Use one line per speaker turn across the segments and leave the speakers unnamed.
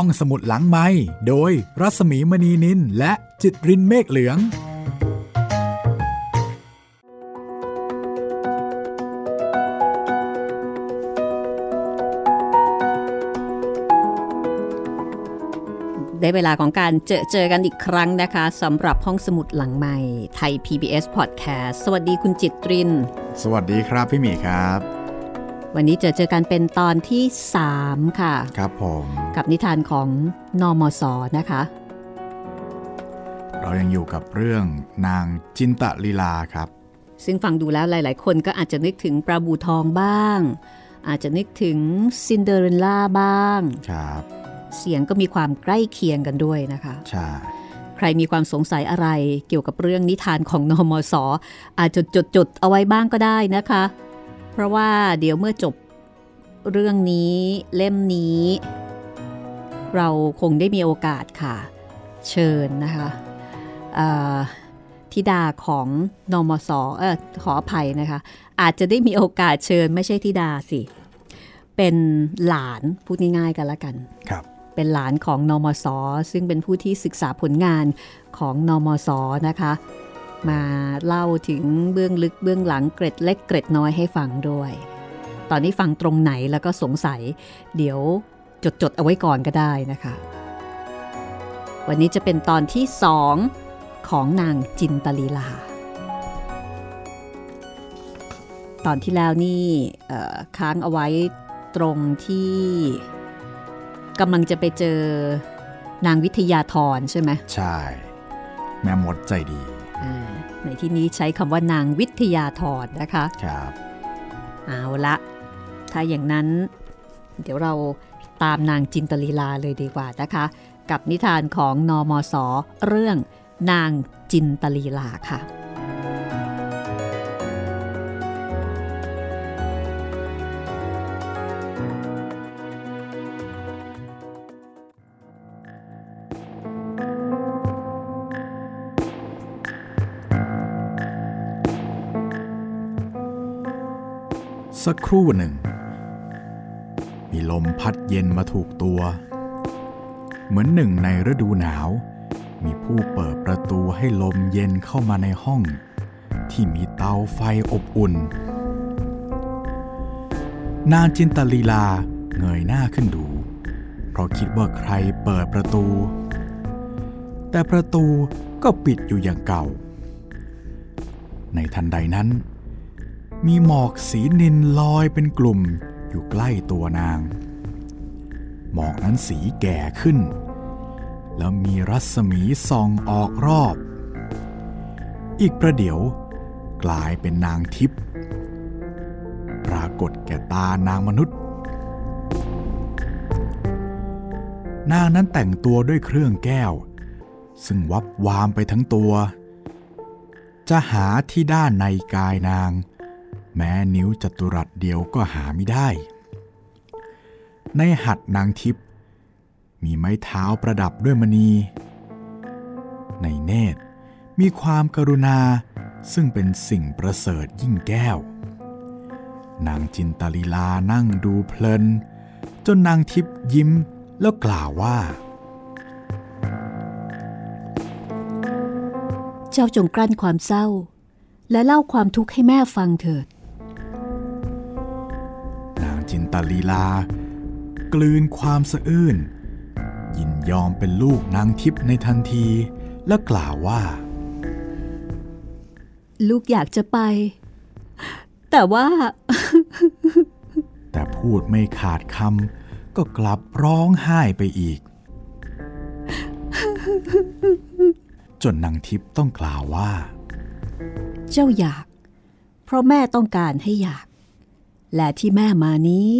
ห้องสมุดหลังไม้โดยรัสมีมณีนินและจิตรินเมฆเหลือง
ได้เวลาของการเจอเจอกันอีกครั้งนะคะสำหรับห้องสมุดหลังใหม่ไทย PBS Podcast สวัสดีคุณจิตริน
สวัสดีครับพี่หมีครับ
วันนี้เจอเจอกันเป็นตอนที่ 3 ค่ะ
ครับผม
กับนิทานของนอมศนะคะ
เรายังอยู่กับเรื่องนางจินตลีลาครับ
ซึ่งฟังดูแล้วหลาย ๆ คนก็อาจจะนึกถึงปลาบูทองบ้าง อาจจะนึกถึงซินเดอเรลล่าบ้าง
ครับ
เสียงก็มีความใกล้เคียงกันด้วยนะคะ
ใช่
ใครมีความสงสัยอะไรเกี่ยวกับเรื่องนิทานของนอมศอาจจะจดจดๆเอาไว้บ้างก็ได้นะคะ เพราะว่าเดี๋ยวเมื่อจบเรื่องนี้เล่มนี้ เราคงได้มีโอกาสค่ะ เชิญนะคะเอ่อธิดาของนอมศเออขออภัยนะคะ อาจจะได้มีโอกาสเชิญไม่ใช่ธิดาสิ เป็นหลานพูดง่ายๆกันละกัน
ครับ
เป็นหลานของนอมศซึ่งเป็นผู้ที่ศึกษาผลงานของนอมศนะคะ มาเล่าถึงเบื้องลึกเบื้องหลังเกร็ดเล็กเกร็ดน้อยให้ฟังด้วย ตอนนี้ฟังตรงไหนแล้วก็สงสัย เดี๋ยวจดจดๆเอาไว้ก่อนก็ได้นะคะ วันนี้จะเป็นตอนที่สองของนางจินตลีลา ตอนที่แล้วนี่ค้างเอาไว้ตรงที่กำลังจะไปเจอนางวิทยาธรใช่ไหม
ใช่ แม่มดใจดี
ในที่นี้ใช้คำว่านางวิทยาธรนะคะ
ครับ
เอาละ ถ้าอย่างนั้น เดี๋ยวเราตามนางจินตลีลาเลยดีกว่านะคะ กับนิทานของนอมศเรื่องนางจินตลีลาค่ะ
สักครู่หนึ่ง มีลมพัดเย็นมาถูกตัว เหมือนหนึ่งในฤดูหนาว มีผู้เปิดประตูให้ลมเย็นเข้ามาในห้อง ที่มีเตาไฟอบอุ่น นางจินตลีลาเงยหน้าขึ้นดู เพราะคิดว่าใครเปิดประตู แต่ประตูก็ปิดอยู่อย่างเก่า ในทันใดนั้น มีหมอกสีนินลอยเป็นกลุ่มอยู่ใกล้ตัวนาง หมอกนั้นสีแก่ขึ้น แล้วมีรัศมีส่องออกรอบ อีกประเดี๋ยวกลายเป็นนางทิพย์ปรากฏแก่ตานางมนุษย์ นางนั้นแต่งตัวด้วยเครื่องแก้ว ซึ่งวับวามไปทั้งตัว จะหาที่ด้านในกายนาง แม้นิ้วจัตุรัสเดียวก็หาไม่ได้ ในหัดนางทิพย์มีไม้เท้าประดับด้วยมณี ในเนตรมีความกรุณาซึ่งเป็นสิ่งประเสริฐยิ่งแก้ว นางจินตลีลานั่งดูเพลิน จนนางทิพย์ยิ้มแล้วกล่าวว่า
เจ้าจงกลั้นความเศร้า และเล่าความทุกข์ให้แม่ฟังเถิด
ตลีลา กลืนความสะอื้นยินยอมเป็นลูกนางทิพย์ในทันที และกล่าวว่า
ลูกอยากจะไป แต่ว่า
แต่พูดไม่ขาดคำก็กลับร้องไห้ไปอีก จนนางทิพย์ต้องกล่าวว่า
เจ้าอยาก เพราะแม่ต้องการให้อยาก และที่แม่มานี้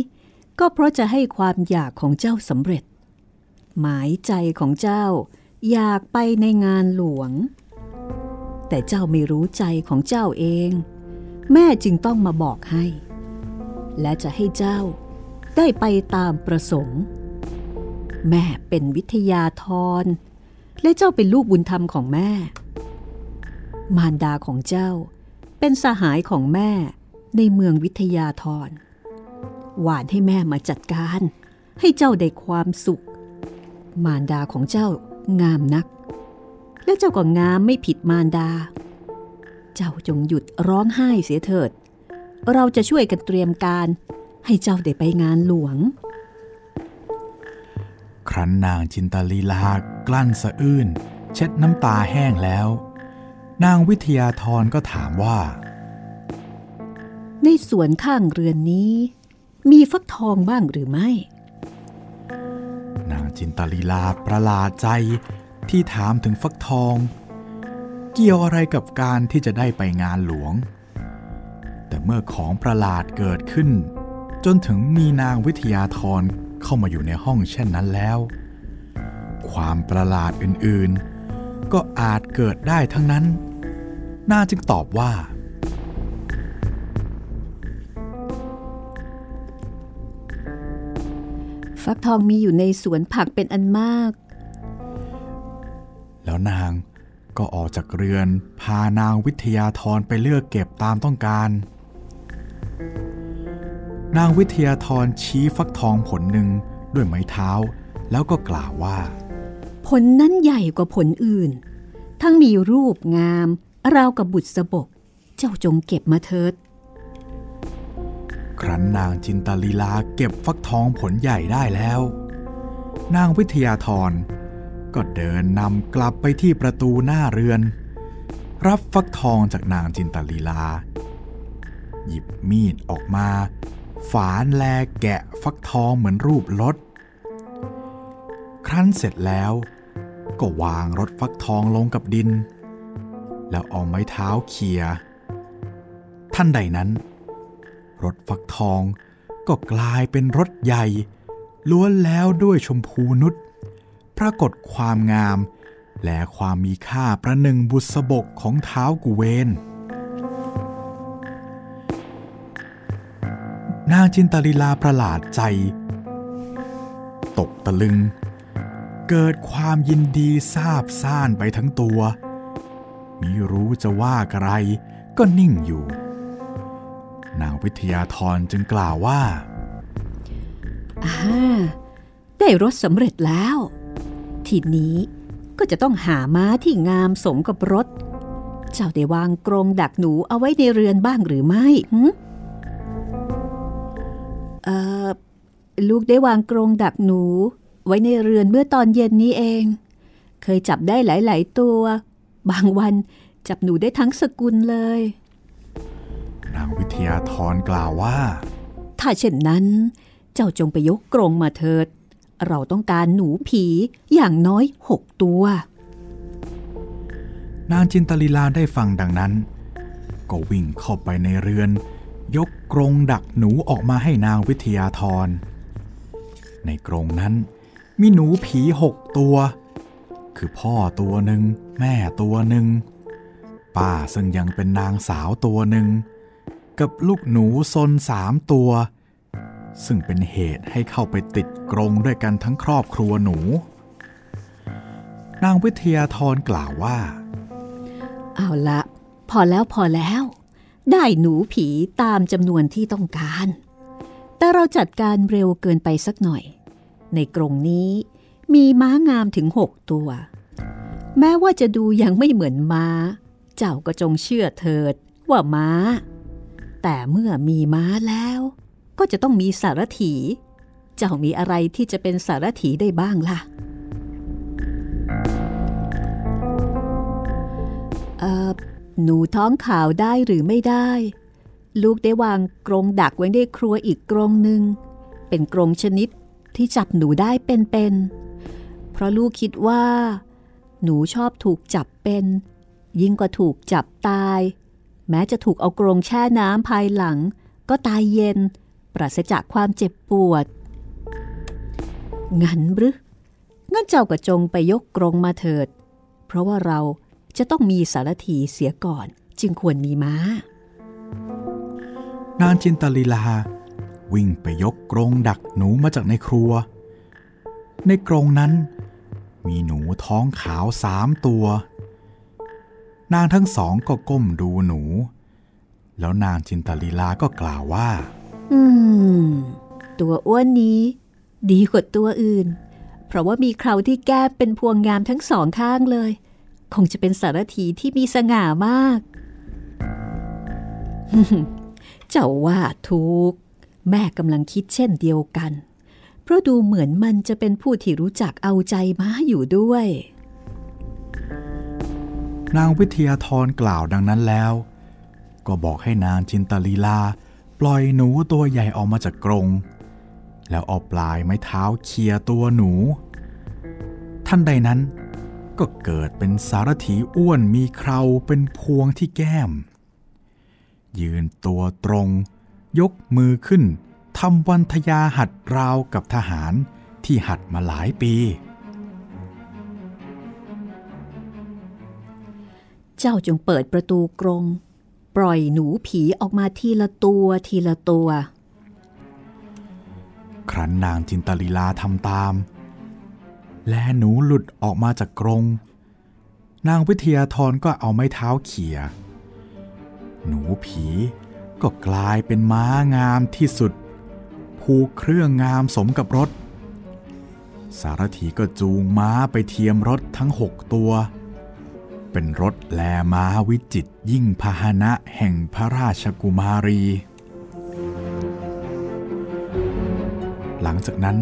ก็เพราะจะให้ความอยากของเจ้าสำเร็จ หมายใจของเจ้าอยากไปในงานหลวง แต่เจ้าไม่รู้ใจของเจ้าเอง แม่จึงต้องมาบอกให้ และจะให้เจ้าได้ไปตามประสงค์ แม่เป็นวิทยาธรและเจ้าเป็นลูกบุญธรรมของแม่ มารดาของเจ้าเป็นสหายของแม่ ในเมืองวิทยาธรหวานให้แม่มาจัดการ ให้เจ้าได้ความสุข มารดาของเจ้างามนัก และเจ้าก็งามไม่ผิดมารดา เจ้าจงหยุดร้องไห้เสียเถิด เราจะช่วยกันเตรียมการให้เจ้าได้ไปงานหลวง
ครั้นนางจินตลีลากลั้นสะอื้น เช็ดน้ำตาแห้งแล้ว นางวิทยาธรก็ถามว่า
ในสวนข้างเรือนนี้ มีฟักทองบ้างหรือไม่
นางจินตลีลาประหลาดใจที่ถามถึงฟักทอง เกี่ยวอะไรกับการที่จะได้ไปงานหลวง แต่เมื่อของประหลาดเกิดขึ้น จนถึงมีนางวิทยาธรเข้ามาอยู่ในห้องเช่นนั้นแล้ว ความประหลาดอื่นๆ ก็อาจเกิดได้ทั้งนั้น น่าจึงตอบว่า
ฟักทองมีอยู่ในสวนผักเป็นอันมาก
แล้วนางก็ออกจากเรือนพานางวิทยาธรไปเลือกเก็บตามต้องการ นางวิทยาธรชี้ฟักทองผลหนึ่งด้วยไม้เท้า แล้วก็กล่าวว่า
ผลนั้นใหญ่กว่าผลอื่น ทั้งมีรูปงาม ราวกับบุตรสบก เจ้าจงเก็บมาเถิด
ครั้นนางจินตลีลาเก็บฟักทองผลใหญ่ได้แล้ว นางวิทยาธรก็เดินนำกลับไปที่ประตูหน้าเรือน รับฟักทองจากนางจินตลีลา หยิบมีดออกมา ฝานแลแกะฟักทองเหมือนรูปรถ ครั้นเสร็จแล้ว ก็วางรถฟักทองลงกับดิน แล้วเอาไม้เท้าเขี่ยท่านใดนั้น รถฟักทอง ก็กลายเป็นรถใหญ่ ล้วนแล้วด้วยชมพูนุชปรากฏความงาม และความมีค่าประหนึ่งบุษบกของเท้ากุเวน นางจินตลีลาประหลาดใจ ตกตะลึง เกิดความยินดีซาบซ่านไปทั้งตัวมิรู้จะว่าอะไรก็นิ่งอยู่ นางวิทยาธรจึงกล่าวว่า
อาได้รถสำเร็จแล้ว ทีนี้ก็จะต้องหาม้าที่งามสมกับรถ เจ้าได้วางกรงดักหนูเอาไว้ในเรือนบ้างหรือไม่เออลูกได้วางกรงดักหนู ไว้ในเรือนเมื่อตอนเย็นนี้เอง เคยจับได้หลาย ๆ ตัว บางวันจับหนูได้ทั้งสกุลเลย
นางวิทยาธรกล่าวว่า
ถ้าเช่นนั้น เจ้าจงไปยกกรงมาเถิด เราต้องการหนูผีอย่างน้อยหกตัว
นางจินตลีลาได้ฟังดังนั้น ก็วิ่งเข้าไปในเรือน ยกกรงดักหนูออกมาให้นางวิทยาธร ในกรงนั้น มีหนูผีหกตัว คือพ่อตัวหนึ่ง แม่ตัวหนึ่งป้าซึ่งยังเป็นนางสาวตัวหนึ่ง กับลูกหนูซนสามตัว ซึ่งเป็นเหตุให้เข้าไปติดกรงด้วยกันทั้งครอบครัวหนู นางวิทยาธรกล่าวว่า
เอาละพอแล้วพอแล้ว ได้หนูผีตามจำนวนที่ต้องการ แต่เราจัดการเร็วเกินไปสักหน่อย ในกรงนี้มีม้างามถึงหกตัว แม้ว่าจะดูยังไม่เหมือนม้า เจ้าก็จงเชื่อเถิดว่าม้า แต่เมื่อมีม้าแล้ว ก็จะต้องมีสารถี เจ้ามีอะไรที่จะเป็นสารถีได้บ้างล่ะ เอ่อ หนูท้องขาวได้หรือไม่ได้ ลูกได้วางกรงดักไว้ในครัวอีกกรงหนึ่ง เป็นกรงชนิดที่จับหนูได้เป็นๆ เพราะลูกคิดว่า หนูชอบถูกจับเป็น ยิ่งกว่าถูกจับตาย แม้จะถูกเอากรงแช่น้ำภายหลัง ก็ตายเย็น ปราศจากความเจ็บปวด งั้นหรืองั้นเจ้าก็จงไปยกกรงมาเถิด เพราะว่าเราจะต้องมีสารถีเสียก่อนจึงควรมีม้า
นางจินตลีลา วิ่งไปยกกรงดักหนูมาจากในครัว ในกรงนั้น มีหนูท้องขาวสามตัว นางทั้งสองก็ก้มดูหนู แล้วนางจินตลีลาก็กล่าวว่า
อืม ตัวอ้วนนี้ ดีกว่าตัวอื่น เพราะว่ามีเคราที่แก้เป็นพวงงามทั้งสองข้างเลย คงจะเป็นสารถีที่มีสง่ามาก เจ้าว่าทุก แม่กำลังคิดเช่นเดียวกัน เพราะดูเหมือนมันจะเป็นผู้ที่รู้จักเอาใจม้าอยู่ด้วย
นางวิทยาธรกล่าวดังนั้นแล้ว ก็บอกให้นางจินตลีลา ปล่อยหนูตัวใหญ่ออกมาจากกรง แล้วเอาปลายไม้เท้าเคียตัวหนู ท่านใดนั้นก็เกิดเป็นสารถีอ้วนมีเคราเป็นพวงที่แก้ม ยืนตัวตรง ยกมือขึ้นทำวันทยาหัดราวกับทหารที่หัดมาหลายปี
เจ้าจงเปิดประตูกรง ปล่อยหนูผีออกมาทีละตัวทีละตัว
ครั้นนางจินตลีลาทำตาม และหนูหลุดออกมาจากกรง นางวิทยาธรก็เอาไม้เท้าเขี่ย หนูผีก็กลายเป็นม้างามที่สุด ผูกเครื่องงามสมกับรถ สารถีก็จูงม้าไปเทียมรถทั้งหกตัว เป็นรถแลม้าวิจิตยิ่งพาหนะแห่งพระราชกุมารี หลังจากนั้น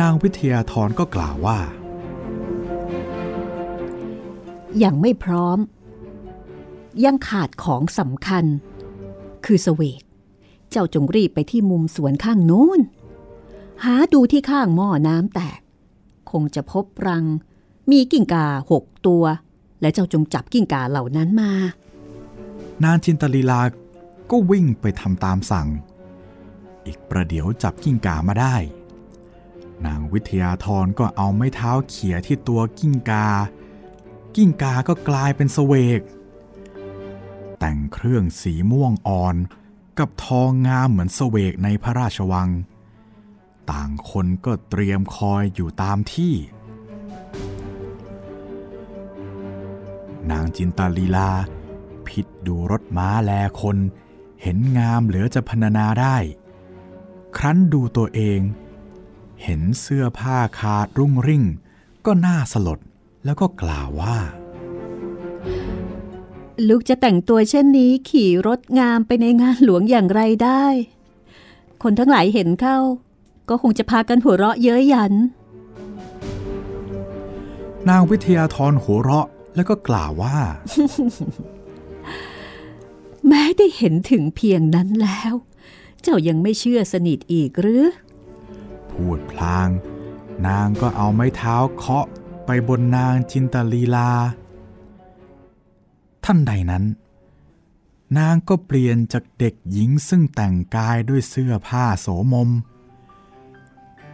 นางวิทยาธรก็กล่าวว่า
ยังไม่พร้อม ยังขาดของสำคัญ คือเสวก เจ้าจงรีบไปที่มุมสวนข้างโน้น หาดูที่ข้างหม้อน้ำแตก คงจะพบรัง มีกิ้งก่าหกตัว และเจ้าจงจับกิ้งก่าเหล่านั้นมา
นางจินตลีลาก็วิ่งไปทำตามสั่ง อีกประเดี๋ยวจับกิ้งก่ามาได้ นางวิทยาธรก็เอาไม้เท้าเขี่ยที่ตัวกิ้งก่า กิ้งก่าก็กลายเป็นเสวก แต่งเครื่องสีม่วงอ่อนกับทองงามเหมือนเสวกในพระราชวัง ต่างคนก็เตรียมคอยอยู่ตามที่ นางจินตาลีลา พิษดูรถม้าแลคน เห็นงามเหลือจะพรรณนาได้ ครั้นดูตัวเอง เห็นเสื้อผ้าขาดรุ่งริ่ง ก็น่าสลดแล้วก็กล่าวว่า
ลูกจะแต่งตัวเช่นนี้ขี่รถงามไปในงานหลวงอย่างไรได้ คนทั้งหลายเห็นเข้า ก็คงจะพากันหัวเราะเย้ยหยัน
นางวิทยาธรหัวเราะ แล้วก็กล่าวว่า
แม้ได้เห็นถึงเพียงนั้นแล้ว เจ้ายังไม่เชื่อสนิทอีกหรือ
พูดพลาง นางก็เอาไม้เท้าเคาะไปบนนางจินตลีลา ท่านใดนั้น นางก็เปลี่ยนจากเด็กหญิงซึ่งแต่งกายด้วยเสื้อผ้าโสมม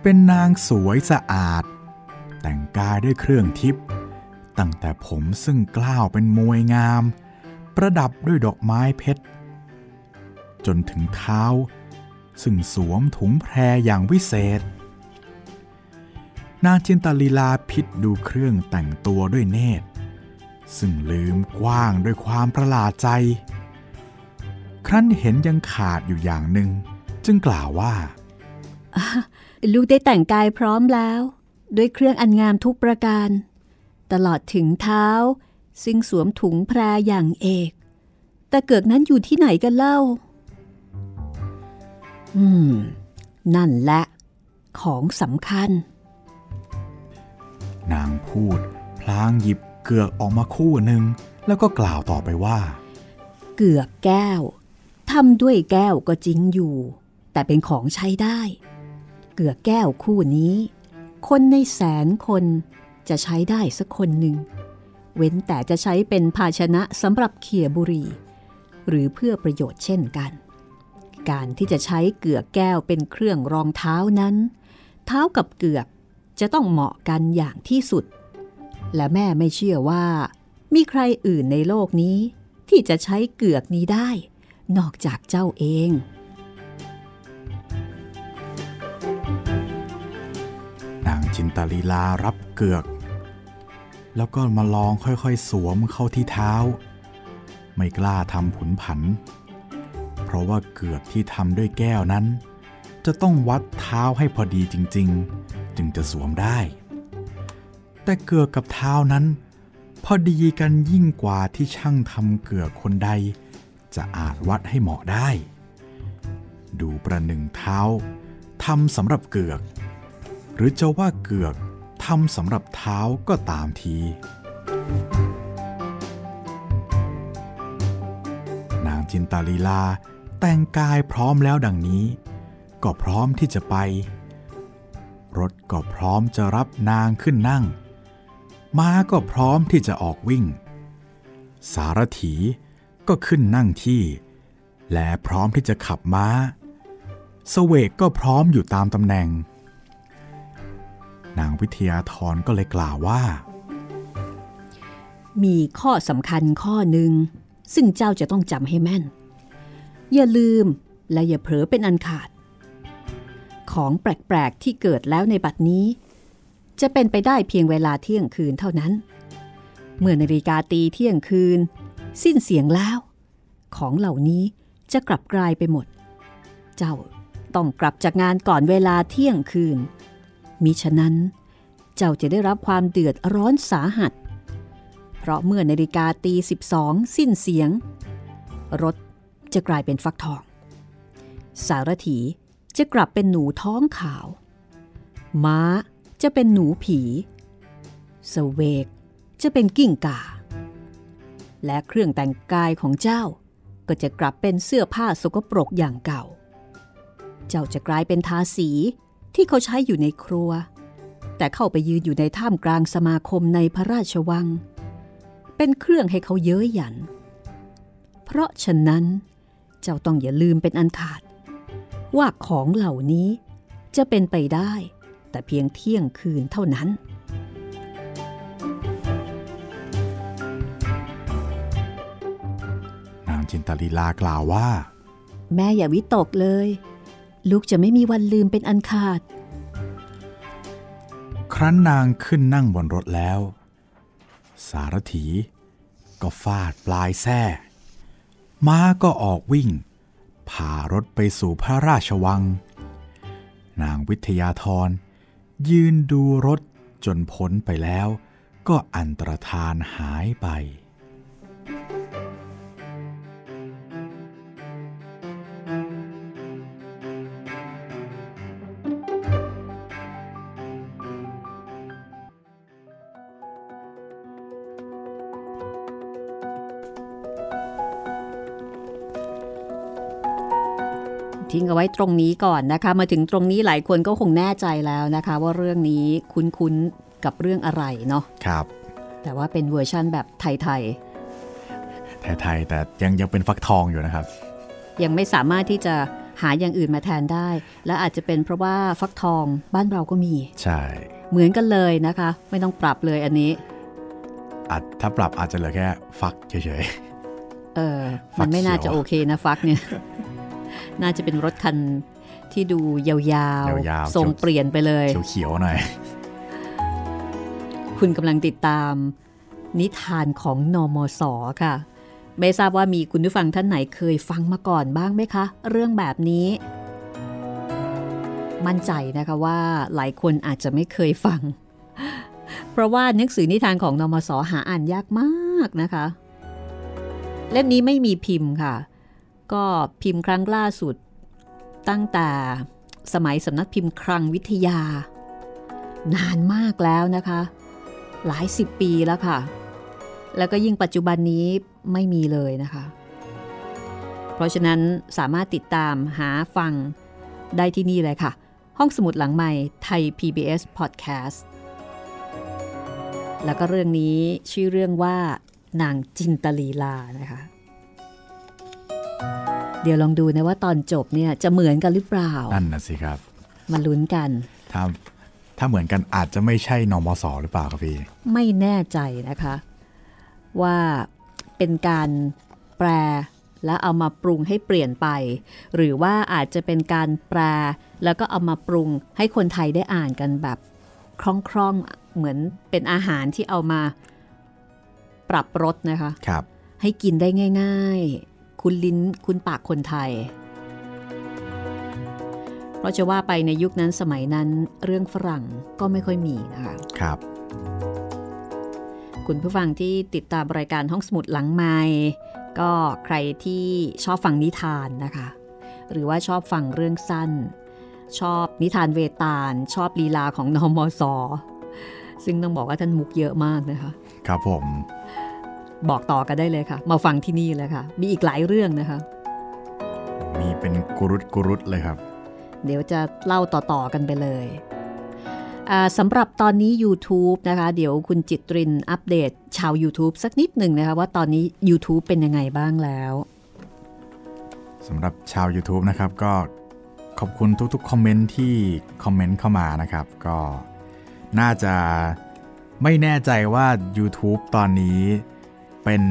เป็นนางสวยสะอาด แต่งกายด้วยเครื่องทิพย์ ตั้งแต่ผมซึ่งกล้าวเป็นมวยงาม ประดับด้วยดอกไม้เพชร จนถึงเท้า ซึ่งสวมถุงแพรอย่างวิเศษ นางจินตลีลาพิษดูเครื่องแต่งตัวด้วยเนตร ซึ่งลืมกว้างด้วยความประหลาดใจ ครั้นเห็นยังขาดอยู่อย่างหนึ่ง จึงกล่าวว่า
ลูกได้แต่งกายพร้อมแล้ว ด้วยเครื่องอันงามทุกประการ ตลอดถึงเท้า ซึ่งสวมถุงแพรอย่างเอก แต่เกิดนั้นอยู่ที่ไหนกันเล่า อืม นั่นแหละ ของสำคัญ
นางพูด พลางหยิบเกือกออกมาคู่หนึ่ง แล้วก็กล่าวต่อไปว่า
เกือกแก้วทำด้วยแก้วก็จริงอยู่ แต่เป็นของใช้ได้ เกือกแก้วคู่นี้ คนในแสนคน จะใช้ได้สักคนหนึ่ง เว้นแต่จะใช้เป็นภาชนะสำหรับเขี่ยบุหรี่ หรือเพื่อประโยชน์เช่นกัน การที่จะใช้เกือกแก้วเป็นเครื่องรองเท้านั้น เท้ากับเกือกจะต้องเหมาะกันอย่างที่สุด และแม่ไม่เชื่อว่า มีใครอื่นในโลกนี้ ที่จะใช้เกือกนี้ได้ นอกจากเจ้าเอง
จินตลีลารับเกือก แล้วก็มาลองค่อยๆสวมเข้าที่เท้า ไม่กล้าทำผุนผัน เพราะว่าเกือกที่ทำด้วยแก้วนั้น จะต้องวัดเท้าให้พอดีจริงๆ จึงจะสวมได้ แต่เกือกกับเท้านั้น พอดีกันยิ่งกว่าที่ช่างทำเกือกคนใด จะอาจวัดให้เหมาะได้ ดูประหนึ่งเท้าทำสำหรับเกือก หรือจะว่าเกือกทำสำหรับเท้าก็ตามที นางจินตาลีลาแต่งกายพร้อมแล้วดังนี้ ก็พร้อมที่จะไป รถก็พร้อมจะรับนางขึ้นนั่ง ม้าก็พร้อมที่จะออกวิ่ง สารถีก็ขึ้นนั่งที่ และพร้อมที่จะขับม้าสเวกก็พร้อมอยู่ตามตำแหน่ง นางวิทยาธรก็เลยกล่าวว่า
มีข้อสำคัญข้อหนึ่ง ซึ่งเจ้าจะต้องจำให้แม่น อย่าลืมและอย่าเผลอเป็นอันขาด ของแปลก ๆ ที่เกิดแล้วในบัดนี้ จะเป็นไปได้เพียงเวลาเที่ยงคืนเท่านั้น เมื่อนาฬิกาตีเที่ยงคืน สิ้นเสียงแล้ว ของเหล่านี้จะกลับกลายไปหมด เจ้าต้องกลับจากงานก่อนเวลาเที่ยงคืน มิฉะนั้น เจ้าจะได้รับความเดือดร้อนสาหัส เพราะเมื่อนาฬิกาตีสิบสองสิ้นเสียง รถจะกลายเป็นฟักทอง สารถีจะกลับเป็นหนูท้องขาว ม้าจะเป็นหนูผีสเวกจะเป็นกิ้งก่า และเครื่องแต่งกายของเจ้าก็จะกลับเป็นเสื้อผ้าสกปรกอย่างเก่า เจ้าจะกลายเป็นทาสี ที่เขาใช้อยู่ในครัว แต่เข้าไปยืนอยู่ในท่ามกลางสมาคมในพระราชวัง เป็นเครื่องให้เขาเย้ยหยัน เพราะฉะนั้น เจ้าต้องอย่าลืมเป็นอันขาด ว่าของเหล่านี้จะเป็นไปได้ แต่เพียงเที่ยงคืนเท่านั้น
นางจินตาลีลากล่าวว่า
แม่อย่าวิตกเลย ลูกจะไม่มีวันลืมเป็นอันขาด
ครั้นนางขึ้นนั่งบนรถแล้ว สารถีก็ฟาดปลายแส้ม้าก็ออกวิ่งพารถไปสู่พระราชวัง นางวิทยาธรยืนดูรถจนพ้นไปแล้ว ก็อันตรธานหายไป
ทิ้งเอาไว้ตรงนี้ก่อนนะคะ มาถึงตรงนี้หลายคนก็คงแน่ใจแล้วนะคะ ว่าเรื่องนี้คุ้นๆกับเรื่องอะไรเนาะ
ครับ
แต่ว่าเป็นเวอร์ชั่นแบบไทย
ไทยๆแต่ยังยังเป็นฟักทองอยู่นะครับ
ๆยังไม่สามารถที่จะหาอย่างอื่นมาแทนได้ และอาจจะเป็นเพราะว่าฟักทองบ้านเราก็มี
ใช่
เหมือนกันเลยนะคะ ไม่ต้องปรับเลยอันนี้
อาจถ้าปรับอาจจะเหลือแค่ฟักเฉย
เออ
ฟั
มั
ก
นไม่น่า
เขี
จะ
ยว
โอเคนะฟักเนี่ย น่าจะเป็นรถคันที่ดูยาว
ยาวๆ
ทรงเปลี่ยนไปเลย
ๆเขียวๆหน่อย
คุณกำลังติดตาม นิทานของนอมศค่ะ ไม่ทราบว่ามีคุณผู้ฟังท่านไหนเคยฟังมาก่อนบ้างไหมคะ เรื่องแบบนี้ มั่นใจนะคะว่าหลายคนอาจจะไม่เคยฟัง เพราะว่าหนังสือนิทานของนอมศหาอ่านยากมากนะคะ เล่มนี้ไม่มีพิมพ์ค่ะ ก็พิมพ์ครั้งล่าสุด ตั้งแต่สมัยสำนักพิมพ์คลังวิทยา นานมากแล้วนะคะ หลายสิบปีแล้วค่ะ แล้วก็ยิ่งปัจจุบันนี้ไม่มีเลยนะคะ เพราะฉะนั้นสามารถติดตามหาฟังได้ที่นี่เลยค่ะ ห้องสมุดหลังใหม่ไทย PBS Podcast แล้วก็เรื่องนี้ชื่อเรื่องว่านางจินตลีลานะคะ เดี๋ยวลองดูนะว่าตอนจบเนี่ยจะเหมือนกันหรือเปล่า
นั่นน่ะสิครับ
มาลุ้นกัน
ถ้าถ้าเหมือนกันอาจจะไม่ใช่นมสหรือเปล่าครับพี่
ไม่แน่ใจนะคะ ว่าเป็นการแปลแล้วเอามาปรุงให้เปลี่ยนไป หรือว่าอาจจะเป็นการแปลแล้วก็เอามาปรุงให้คนไทยได้อ่านกันแบบคล่องๆเหมือนเป็นอาหารที่เอามาปรับรสนะคะ
ครับ
ให้กินได้ง่าย ๆ คุณลิ้นคุณปากคนไทย เพราะจะว่าไปในยุคนั้นสมัยนั้นเรื่องฝรั่งก็ไม่ค่อยมีนะคะ
ครับ
คุณผู้ฟังที่ติดตามรายการห้องสมุดหลังไม้ก็ใครที่ชอบฟังนิทานนะคะ หรือว่าชอบฟังเรื่องสั้น ชอบนิทานเวตาล ชอบลีลาของนอมศซึ่งต้องบอกว่าท่านมุกเยอะมากนะคะ
ครับผม
บอกต่อกันได้เลยค่ะ มาฟังที่นี่เลยค่ะ มีอีกหลายเรื่องนะคะ
มีเป็นกุรุตกุรุตเลยครับ
เดี๋ยวจะเล่าต่อๆกันไปเลยอ่าสำหรับตอนนี้ YouTube นะคะ เดี๋ยวคุณจิตรินอัปเดตชาว YouTube สักนิดหนึ่งนะคะ ว่าตอนนี้ YouTube เป็นยังไงบ้างแล้ว
สำหรับชาว YouTube นะครับ ก็ขอบคุณทุกๆ คอมเมนต์ที่คอมเมนต์เข้ามานะครับ ก็น่าจะไม่แน่ใจว่า YouTube ตอนนี้ เป็น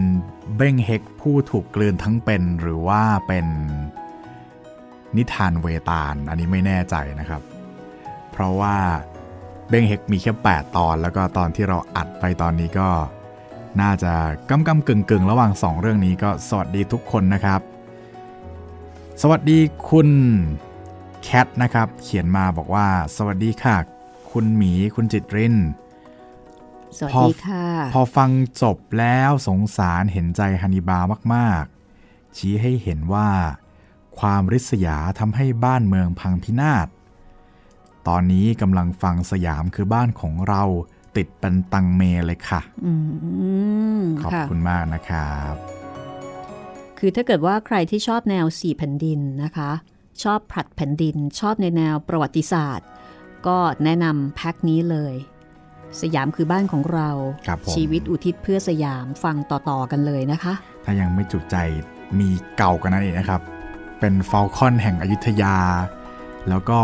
เบ้งเฮกผู้ถูกกลืนทั้งเป็นหรือว่าเป็นนิทานเวตาล อันนี้ไม่แน่ใจนะครับ เพราะว่าเบ้งเฮกมีแค่ 8 ตอน แล้วก็ตอนที่เราอัดไปตอนนี้ก็น่าจะกำกำกึ่งกึ่งระหว่าง 2 เรื่องนี้ก็สวัสดีทุกคนนะครับ สวัสดีคุณแคทนะครับ เขียนมาบอกว่า สวัสดีค่ะ คุณหมีคุณจิตริน
สวัส
พอ
ดีค่ะ
พอฟังจบแล้วสงสารเห็นใจฮันนิบามากๆ ชี้ให้เห็นว่า ความริษยาทำให้บ้านเมืองพังพินาศ ตอนนี้กำลังฟังสยามคือบ้านของเราติดเป็นตังเมเลยค่ะ
อืม
ขอบ
ค่ะ
คุณมากนะครับ
คือถ้าเกิดว่าใครที่ชอบแนวสี่แผ่นดินนะคะ ชอบผลัดแผ่นดิน ชอบในแนวประวัติศาสตร์ ก็แนะนำแพ็คนี้เลย สยามคือบ้านของเรา
ครับผม
ชีวิตอุทิศเพื่อสยามฟังต่อๆกันเลยนะคะ
ถ้ายังไม่จุใจมีเก่ากันนั่นเองนะครับ เป็นฟ a ลคอนแห่งอยุธยา แล้วก็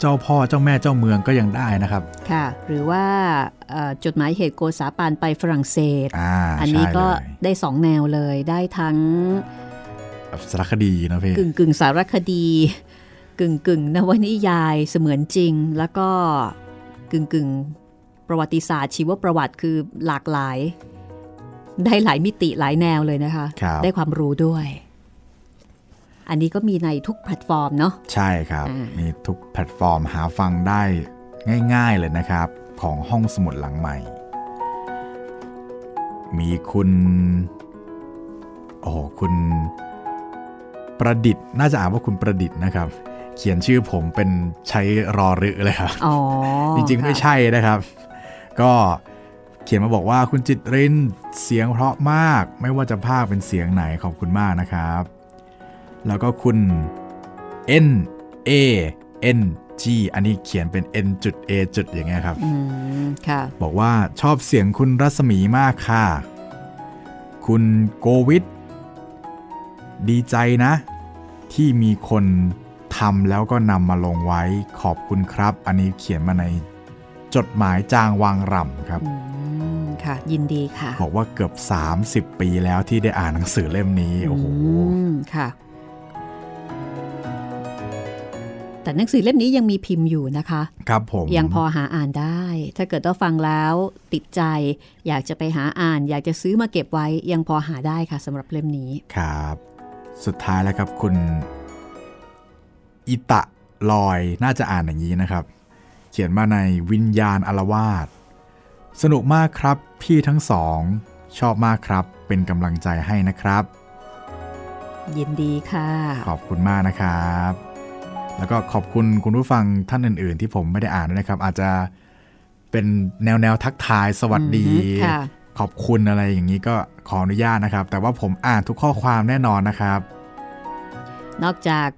เจ้าพ่อเจ้าแม่เจ้าเมืองก็ยังได้นะครับ
ค่ะ หรือว่าเอ่อจดหมายเหตุโกษาปานไปฝรั่งเศส
อ่า
อันนี้
ใช่
ก็
เลย
ได้สองแนวเลยได้ทั้ง
สารคดีนะพี่
กึ่งกึ่งสารคดี กึ่งกึ่งนวนิยายเสมือนจริง แล้วก็ กึ่งกึ่งประวัติศาสตร์ชีวประวัติคือหลากหลาย ได้หลายมิติหลายแนวเลยนะคะ
ครับ
ได้ความรู้ด้วย อันนี้ก็มีในทุกแพลตฟอร์มเนาะ
ใช่ครับ
อ่ามี
มีทุกแพลตฟอร์มหาฟังได้ง่าย ๆเลยนะครับ ของห้องสมุดหลังใหม่ มีคุณโอ้โหคุณประดิษฐ์น่าจะอ่านว่าคุณประดิษฐ์นะครับ เขียนชื่อผมเป็นใช้รอรึเลยครับ
อ๋อ
จริงๆไม่
ค่ะ
ใช่นะครับ ก็เขียนมาบอกว่าคุณจิตรินเสียงเพราะมาก ไม่ว่าจะภาคเป็นเสียงไหนขอบคุณมากนะครับ แล้วก็คุณ N A N G อันนี้เขียนเป็น N จุด A จุดอย่างเงี้ยครับ
อืมค่ะ
บอกว่าชอบเสียงคุณรัศมีมากค่ะ คุณโกวิทดีใจนะ ที่มีคน ทำแล้วก็นำมาลงไว้ขอบคุณครับ อันนี้เขียนมาในจดหมายจางวางรำครับ
อืมค่ะยินดีค่ะ
บอกว่าเกือบ 30 ปีแล้วที่ได้อ่านหนังสือเล่มนี้โอ้โห
อืมค่ะ แต่หนังสือเล่มนี้ยังมีพิมพ์อยู่นะคะ
ครับผม
ยังพอหาอ่านได้ ถ้าเกิดว่าฟังแล้วติดใจ อยากจะไปหาอ่าน อยากจะซื้อมาเก็บไว้ยังพอหาได้ค่ะสำหรับเล่มนี้
ครับ สุดท้ายแล้วครับคุณ อิตะลอยน่าจะอ่านอย่างนี้นะครับ เขียนมาในวิญญาณอารวาสสนุกมากครับพี่ทั้งสอง ชอบมากครับเป็นกำลังใจให้นะครับ
ยินดีค่ะ
ขอบคุณมากนะครับ แล้วก็ขอบคุณคุณผู้ฟังท่านอื่น ๆ ที่ผมไม่ได้อ่านด้วยนะครับ อาจจะเป็นแนวแนวๆทักทายสวัสดี
อืมค่ะ
ขอบคุณอะไรอย่างนี้ก็ขออนุญาตนะครับ แต่ว่าผมอ่านทุกข้อความแน่นอนนะครับ
นอกจาก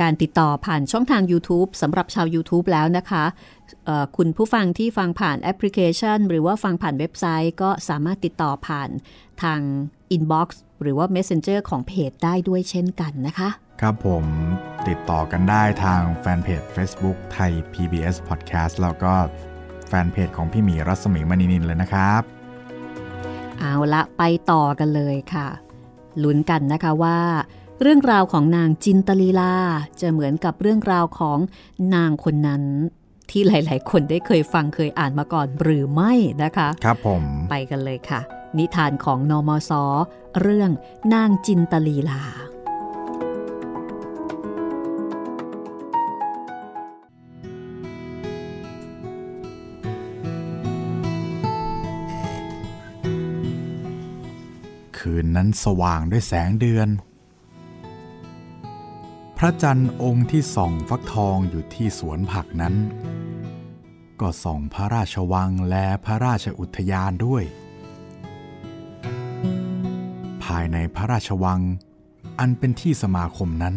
การติดต่อผ่านช่องทาง YouTube สำหรับชาว YouTube แล้วนะคะเอ่อคุณผู้ฟังที่ฟังผ่านแอปพลิเคชัน หรือว่าฟังผ่านเว็บไซต์ก็สามารถติดต่อผ่านทาง Inbox หรือว่า Messenger ของเพจได้ด้วยเช่นกันนะคะ
ครับผมติดต่อกันได้ทางแฟนเพจ Facebook ไทย PBS Podcast แล้วก็แฟนเพจของพี่หมีรัศมีมณีนินเลยนะครับ
เอาละไปต่อกันเลยค่ะลุ้นกันนะคะว่า เรื่องราวของนางจินตลีลาจะเหมือนกับเรื่องราวของนางคนนั้นที่หลาย ๆ คนได้เคยฟังเคยอ่านมาก่อนหรือไม่นะคะ
ครับผม
ไปกันเลยค่ะ นิทานของนอมศเรื่องนางจินตลีลา
น
คืนนั้นสว่างด้วยแสงเดือนพ ระจันทร์องค์ที่ส่องฟักทองอยู่ที่สวนผักนั้น ก็ส่องพระราชวังและพระราชอุทยานด้วย ภายในพระราชวังอันเป็นที่สมาคมนั้น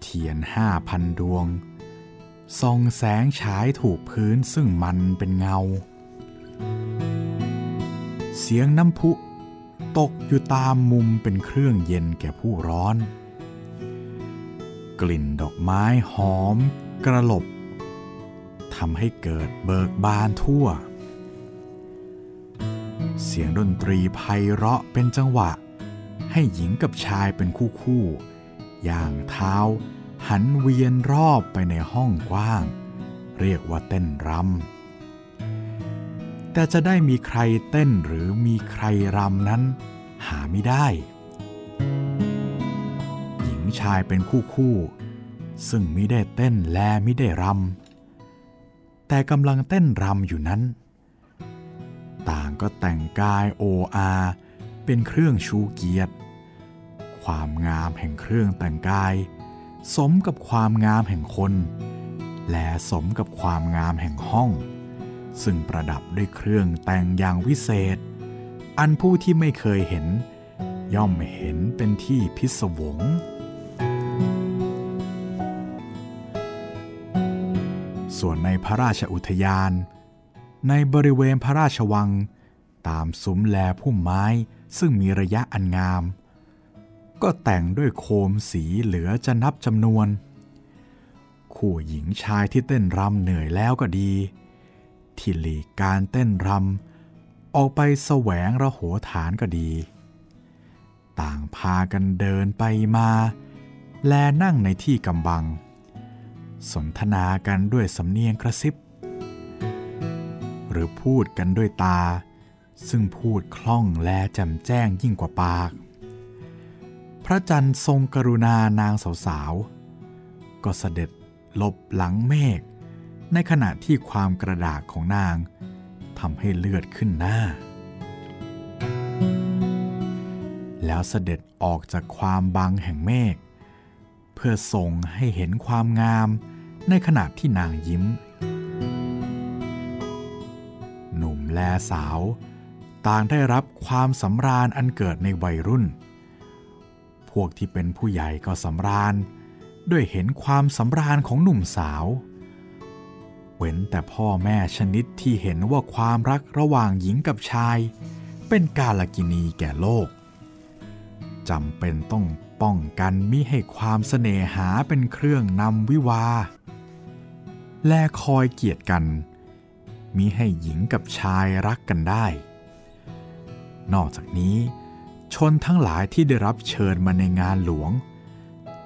เทียนห้าพันดวงส่องแสงฉายถูกพื้นซึ่งมันเป็นเงา เสียงน้ำพุตกอยู่ตามมุมเป็นเครื่องเย็นแก่ผู้ร้อน กลิ่นดอกไม้หอม กระหลบทำให้เกิดเบิกบานทั่ว เสียงดนตรีไพเราะเป็นจังหวะ ให้หญิงกับชายเป็นคู่คู่อย่างเท้าหันเวียนรอบไปในห้องกว้าง เรียกว่าเต้นรำแต่จะได้มีใครเต้นหรือมีใครรำนั้น หาไม่ได้ ชายเป็นคู่คู่ ซึ่งมิได้เต้นและมิได้รำแต่กำลังเต้นรำอยู่นั้น ต่างก็แต่งกายโออาเป็นเครื่องชูเกียรติ ความงามแห่งเครื่องแต่งกาย สมกับความงามแห่งคน และสมกับความงามแห่งห้อง ซึ่งประดับด้วยเครื่องแต่งอย่างวิเศษ อันผู้ที่ไม่เคยเห็นย่อมเห็นเป็นที่พิศวง ส่วนในพระราชอุทยาน ในบริเวณพระราชวัง ตามซุ้มแลพุ่มไม้ซึ่งมีระยะอันงาม ก็แต่งด้วยโคมสีเหลือจะนับจำนวน คู่หญิงชายที่เต้นรำเหนื่อยแล้วก็ดี ที่หลีกการเต้นรำออกไปแสวงระโหฐานก็ดี ต่างพากันเดินไปมา แลนั่งในที่กำบัง สนทนากันด้วยสำเนียงกระซิบ หรือพูดกันด้วยตา ซึ่งพูดคล่องและแจ่มแจ้งยิ่งกว่าปาก พระจันทร์ทรงกรุณานางสาวๆ ก็เสด็จหลบหลังเมฆ ในขณะที่ความกระดากของนางทำให้เลือดขึ้นหน้า แล้วเสด็จออกจากความบังแห่งเมฆ เพื่อส่งให้เห็นความงาม ในขณะที่นางยิ้ม หนุ่มและสาว ต่างได้รับความสำราญอันเกิดในวัยรุ่น พวกที่เป็นผู้ใหญ่ก็สำราญ ด้วยเห็นความสำราญของหนุ่มสาว เว้นแต่พ่อแม่ชนิดที่เห็นว่าความรักระหว่างหญิงกับชาย เป็นกาลกินีแก่โลกจำเป็นต้องป้องกันมิให้ความเสน่หาเป็นเครื่องนำวิวา แลคอยเกียรติกัน มิให้หญิงกับชายรักกันได้ นอกจากนี้ ชนทั้งหลายที่ได้รับเชิญมาในงานหลวง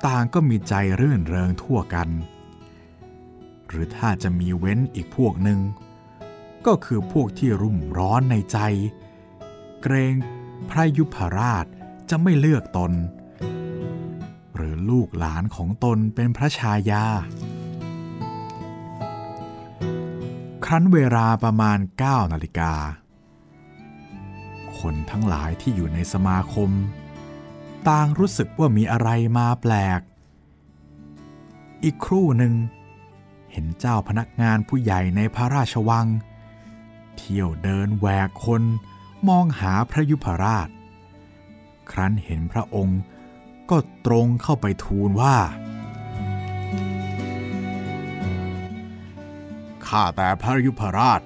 ต่างก็มีใจรื่นเริงทั่วกัน หรือถ้าจะมีเว้นอีกพวกหนึ่ง ก็คือพวกที่รุ่มร้อนในใจ เกรงพระยุพราชจะไม่เลือกตน หรือลูกหลานของตนเป็นพระชายา ครั้นเวลาประมาณ 9 นาฬิกา คนทั้งหลายที่อยู่ในสมาคม ต่างรู้สึกว่ามีอะไรมาแปลก อีกครู่หนึ่ง เห็นเจ้าพนักงานผู้ใหญ่ในพระราชวัง เที่ยวเดินแหวกคนมองหาพระยุพราช ครั้นเห็นพระองค์ก็ตรงเข้าไปทูลว่า ข้าแต่พระยุพราช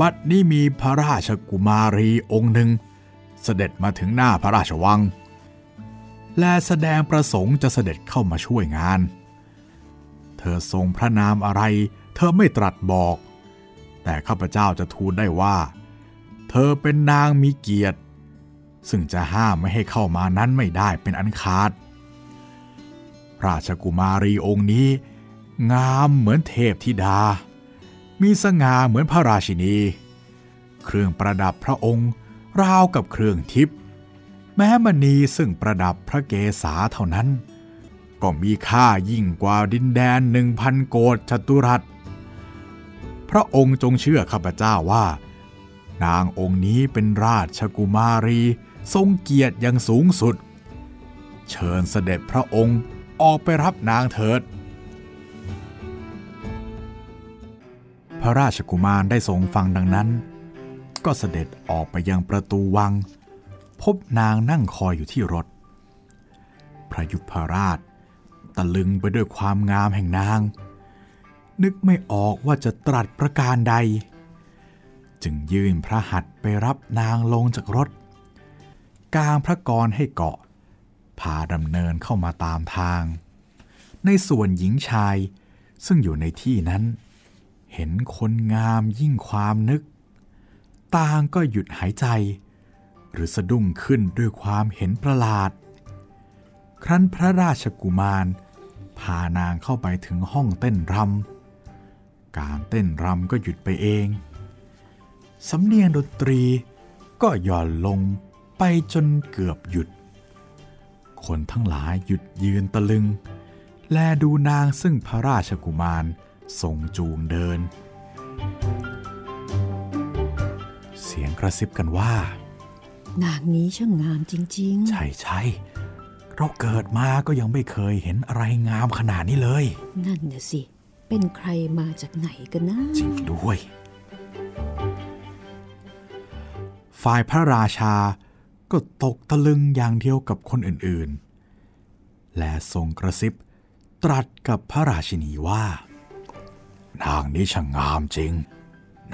บัดนี้มีพระราชกุมารีองค์หนึ่ง เสด็จมาถึงหน้าพระราชวัง และแสดงประสงค์จะเสด็จเข้ามาช่วยงาน เธอทรงพระนามอะไร เธอไม่ตรัสบอก แต่ข้าพเจ้าจะทูลได้ว่า เธอเป็นนางมีเกียรติ ซึ่งจะห้ามไม่ให้เข้ามานั้นไม่ได้เป็นอันขาดราชกุมารีองค์นี้ งามเหมือนเทพธิดา มีสง่าเหมือนพระราชินี เครื่องประดับพระองค์ราวกับเครื่องทิพย์แม้มณีซึ่งประดับพระเกศาเท่านั้น ก็มีค่ายิ่งกว่าดินแดนหนึ่งพันโกดจตุรัส พระองค์จงเชื่อข้าพเจ้าว่า นางองค์นี้เป็นราชกุมารีทรงเกียรติอย่างสูงสุด เชิญเสด็จพระองค์ออกไปรับนางเถิด พระราชกุมารได้ทรงฟังดังนั้น ก็เสด็จออกไปยังประตูวัง พบนางนั่งคอยอยู่ที่รถ พระยุพราชตะลึงไปด้วยความงามแห่งนาง นึกไม่ออกว่าจะตรัสประการใด จึงยื่นพระหัตถ์ไปรับนางลงจากรถ กางพระกรให้เกาะ พาดำเนินเข้ามาตามทาง ในส่วนหญิงชายซึ่งอยู่ในที่นั้น เห็นคนงามยิ่งความนึก ต่างก็หยุดหายใจ หรือสะดุ้งขึ้นด้วยความเห็นประหลาด ครั้นพระราชกุมารพานางเข้าไปถึงห้องเต้นรำ การเต้นรำก็หยุดไปเอง สำเนียงดนตรีก็หย่อนลงไปจนเกือบหยุด คนทั้งหลายหยุดยืนตะลึง แลดูนางซึ่งพระราชกุมาร ทรงจูงเดิน เสียงกระซิบกันว่า
นางนี้ช่างงามจริง
ใช่ใช่เราเกิดมาก็ยังไม่เคยเห็นอะไรงามขนาดนี้เลย
ๆนั่นน่ะสิ เป็นใครมาจากไหนกันนะ
จริงด้วย ฝ่ายพระราชาก็ตกตะลึงอย่างเดียวกับคนอื่นๆ และทรงกระซิบตรัสกับพระราชินีว่า นางนี้ช่างงามจริง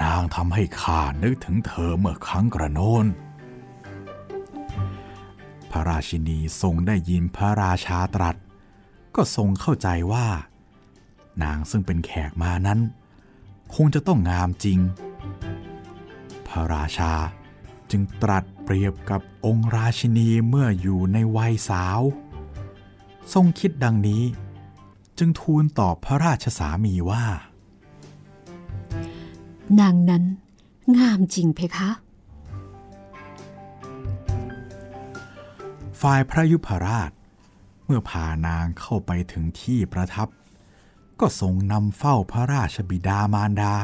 นางทำให้ข้านึกถึงเธอเมื่อครั้งกระโนนพระราชินีทรงได้ยินพระราชาตรัส ก็ทรงเข้าใจว่า นางซึ่งเป็นแขกมานั้น คงจะต้องงามจริง พระราชาจึงตรัสเปรียบกับองค์ราชินีเมื่ออยู่ในวัยสาว ทรงคิดดังนี้ จึงทูลตอบพระราชสามีว่า
นางนั้นงามจริงเพคะ
ฝ่ายพระยุพราช เมื่อพานางเข้าไปถึงที่ประทับ ก็ทรงนำเฝ้าพระราชบิดามารดา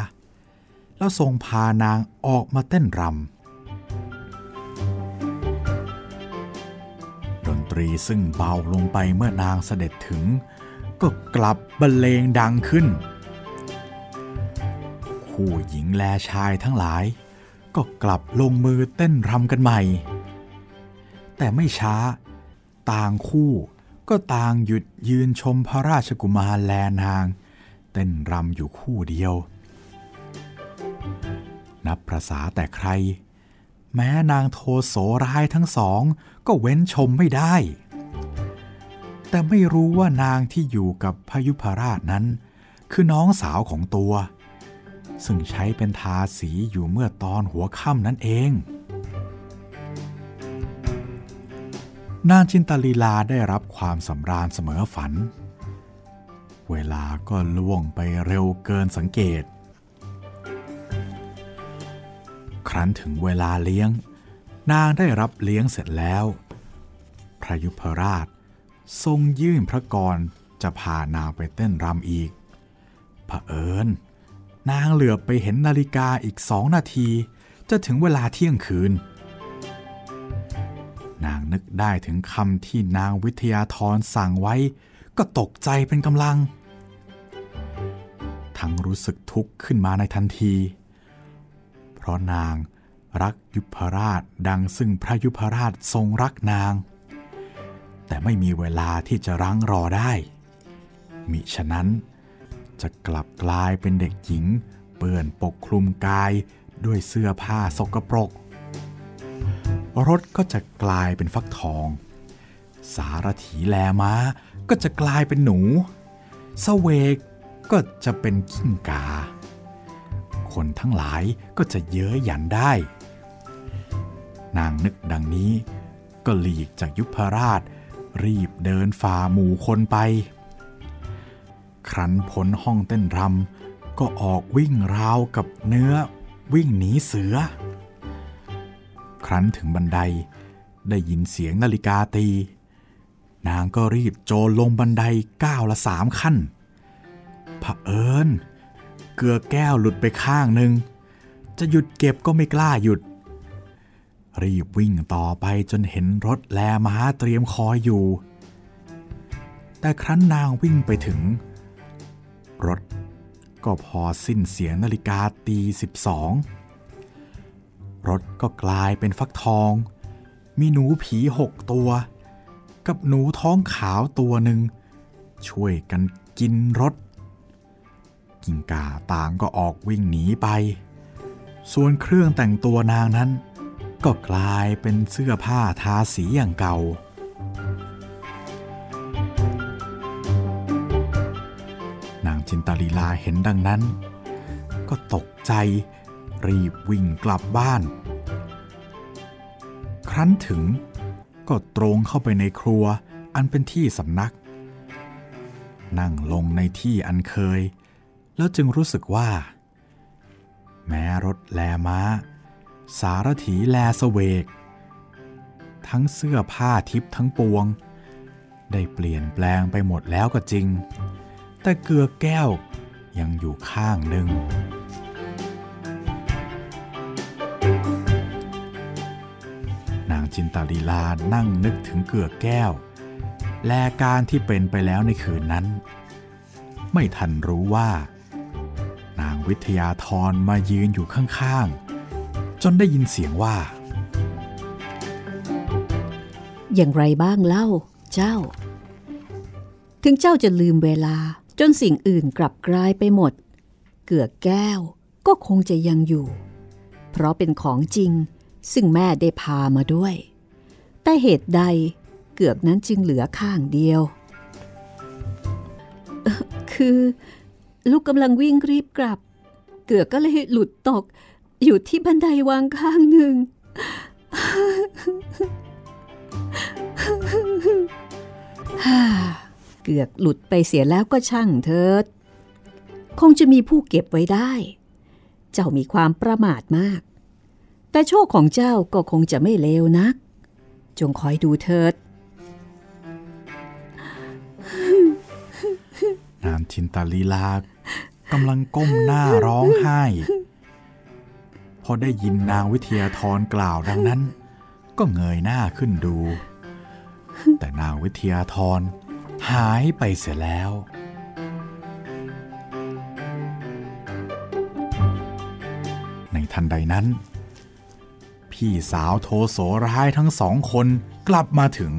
แล้วทรงพานางออกมาเต้นรำดนตรีซึ่งเบาลงไปเมื่อนางเสด็จถึง ก็กลับบรรเลงดังขึ้น คู่หญิงและชายทั้งหลาย ก็กลับลงมือเต้นรำกันใหม่ แต่ไม่ช้า ต่างคู่ก็ต่างหยุดยืนชมพระราชกุมารแลนาง เต้นรำอยู่คู่เดียว นับประษาแต่ใคร แม้นางโทโสร้ายทั้งสองก็เว้นชมไม่ได้ แต่ไม่รู้ว่านางที่อยู่กับพยุพราชนั้น คือน้องสาวของตัว ซึ่งใช้เป็นทาสีอยู่เมื่อตอนหัวค่ำนั่นเอง นางจินตลีลาได้รับความสำราญเสมอฝัน เวลาก็ล่วงไปเร็วเกินสังเกต ครั้นถึงเวลาเลี้ยง นางได้รับเลี้ยงเสร็จแล้ว พระยุพราชทรงยื่นพระกรจะพานางไปเต้นรำอีกเผอิญ นางเหลือไปเห็นนาฬิกาอีกสองนาที จะถึงเวลาเที่ยงคืน นางนึกได้ถึงคำที่นางวิทยาธรสั่งไว้ ก็ตกใจเป็นกำลัง ทั้งรู้สึกทุกข์ขึ้นมาในทันที เพราะนางรักยุพราชดังซึ่งพระยุพราชทรงรักนาง แต่ไม่มีเวลาที่จะรั้งรอได้ มิฉะนั้น จะกลับกลายเป็นเด็กหญิง เปื้อนปกคลุมกายด้วยเสื้อผ้าสกปรก รถก็จะกลายเป็นฟักทอง สารถีแลม้าก็จะกลายเป็นหนูสเวกก็จะเป็นกิ้งกา คนทั้งหลายก็จะเย้ยหยันได้ นางนึกดังนี้ ก็หลีกจากยุพราช รีบเดินฝ่าหมู่คนไป ครั้นพ้นห้องเต้นรำก็ออกวิ่งราวกับเนื้อวิ่งหนีเสือ ครั้นถึงบันไดได้ยินเสียงนาฬิกาตี นางก็รีบโจรลงบันไดก้าวละสามขั้นเอิญเกลือแก้วหลุดไปข้างหนึ่ง จะหยุดเก็บก็ไม่กล้าหยุด รีบวิ่งต่อไปจนเห็นรถแลม้าเตรียมคอยอยู่ แต่ครั้นนางวิ่งไปถึง รถ ก็พอสิ้นเสียงนาฬิกาตีสิบสองรถก็กลายเป็นฟักทอง มีหนูผีหกตัว กับหนูท้องขาวตัวหนึ่ง ช่วยกันกินรถ กิ่งกาต่างก็ออกวิ่งหนีไป ส่วนเครื่องแต่งตัวนางนั้น ก็กลายเป็นเสื้อผ้าทาสีอย่างเก่า นาลีลาเห็นดังนั้น ก็ตกใจรีบวิ่งกลับบ้าน ครั้นถึงก็ตรงเข้าไปในครัวอันเป็นที่สำนัก นั่งลงในที่อันเคย แล้วจึงรู้สึกว่า แม้รถแลม้า สารถีแลสเวก ทั้งเสื้อผ้าทิพทั้งปวง ได้เปลี่ยนแปลงไปหมดแล้วก็จริง แต่เกลือแก้วยังอยู่ข้างหนึ่ง นางจินตาลีลานั่งนึกถึงเกือแก้ว และการที่เป็นไปแล้วในคืนนั้น ไม่ทันรู้ว่า นางวิทยาธรมายืนอยู่ข้างๆ จนได้ยินเสียงว่า
อย่างไรบ้างเล่าเจ้า ถึงเจ้าจะลืมเวลา จนสิ่งอื่นกลับกลายไปหมด เกือกแก้วก็คงจะยังอยู่ เพราะเป็นของจริง ซึ่งแม่ได้พามาด้วย แต่เหตุใดเกือกนั้นจึงเหลือข้างเดียว คือ ลูกกำลังวิ่งรีบกลับ เกือกก็เลยหลุดตก อยู่ที่บันไดวางข้างหนึ่ง เกือกหลุดไปเสียแล้วก็ช่างเถิด คงจะมีผู้เก็บไว้ได้ เจ้ามีความประมาทมาก แต่โชคของเจ้าก็คงจะไม่เลวนัก จงคอยดูเถิด
นางชินตาลีลากำลังก้มหน้าร้องไห้ พอได้ยินนางวิทยาธรกล่าวดังนั้น ก็เงยหน้าขึ้นดู แต่นางวิทยาธร หายไปเสียแล้ว ในทันใดนั้น พี่สาวโทโสร้ายทั้งสองคนกลับมาถึง